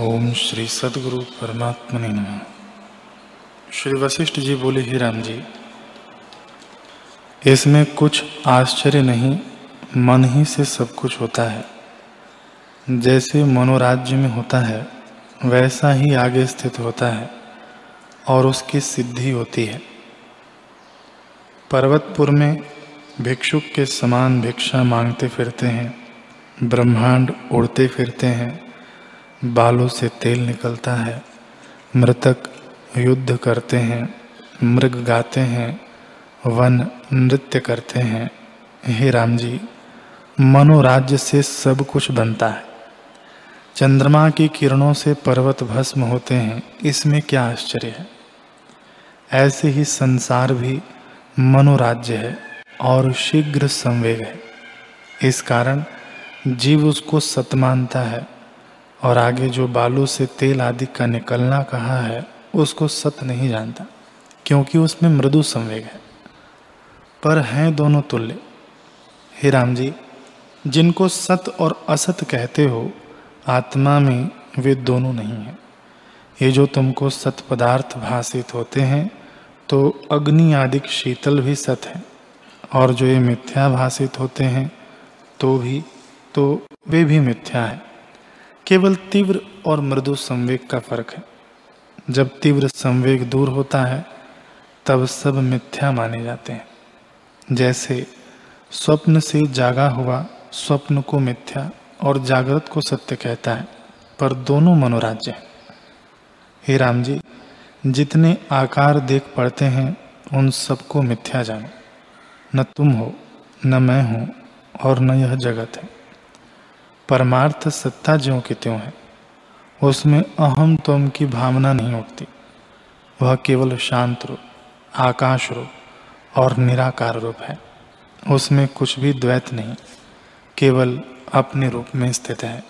ओम श्री सदगुरु परमात्मा ने नम। श्री वशिष्ठ जी बोले, ही राम जी, इसमें कुछ आश्चर्य नहीं, मन ही से सब कुछ होता है। जैसे मनोराज्य में होता है, वैसा ही आगे स्थित होता है और उसकी सिद्धि होती है। पर्वतपुर में भिक्षुक के समान भिक्षा मांगते फिरते हैं, ब्रह्मांड उड़ते फिरते हैं बालों से तेल निकलता है। मृतक युद्ध करते हैं, मृग गाते हैं, वन नृत्य करते हैं। हे राम जी मनोराज्य से सब कुछ बनता है। चंद्रमा की किरणों से पर्वत भस्म होते हैं, इसमें क्या आश्चर्य है? ऐसे ही संसार भी मनोराज्य है और शीघ्र संवेग है। इस कारण जीव उसको सत मानता है। और आगे जो बालू से तेल आदि का निकलना कहा है, उसको सत नहीं जानता, क्योंकि उसमें मृदु संवेग है। पर हैं दोनों तुल्य। हे राम जी, जिनको सत और असत कहते हो, आत्मा में वे दोनों नहीं हैं। ये जो तुमको सत पदार्थ भाषित होते हैं तो अग्नि आदि शीतल भी सत है, और जो ये मिथ्या भाषित होते हैं तो भी तो वे भी मिथ्या है। केवल तीव्र और मृदु संवेग का फ़र्क है। जब तीव्र संवेग दूर होता है, तब सब मिथ्या माने जाते हैं। जैसे स्वप्न से जागा हुआ स्वप्न को मिथ्या और जागृत को सत्य कहता है, पर दोनों मनोराज्य हैं। हे राम जी, जितने आकार देख पड़ते हैं, उन सबको मिथ्या जानो। न तुम हो, न मैं हूँ और न यह जगत है। परमार्थ सत्ता ज्यों की त्यों है, उसमें अहम तुम की भावना नहीं उठती। वह केवल शांत रूप, आकाश रूप और निराकार रूप है। उसमें कुछ भी द्वैत नहीं, केवल अपने रूप में स्थित है।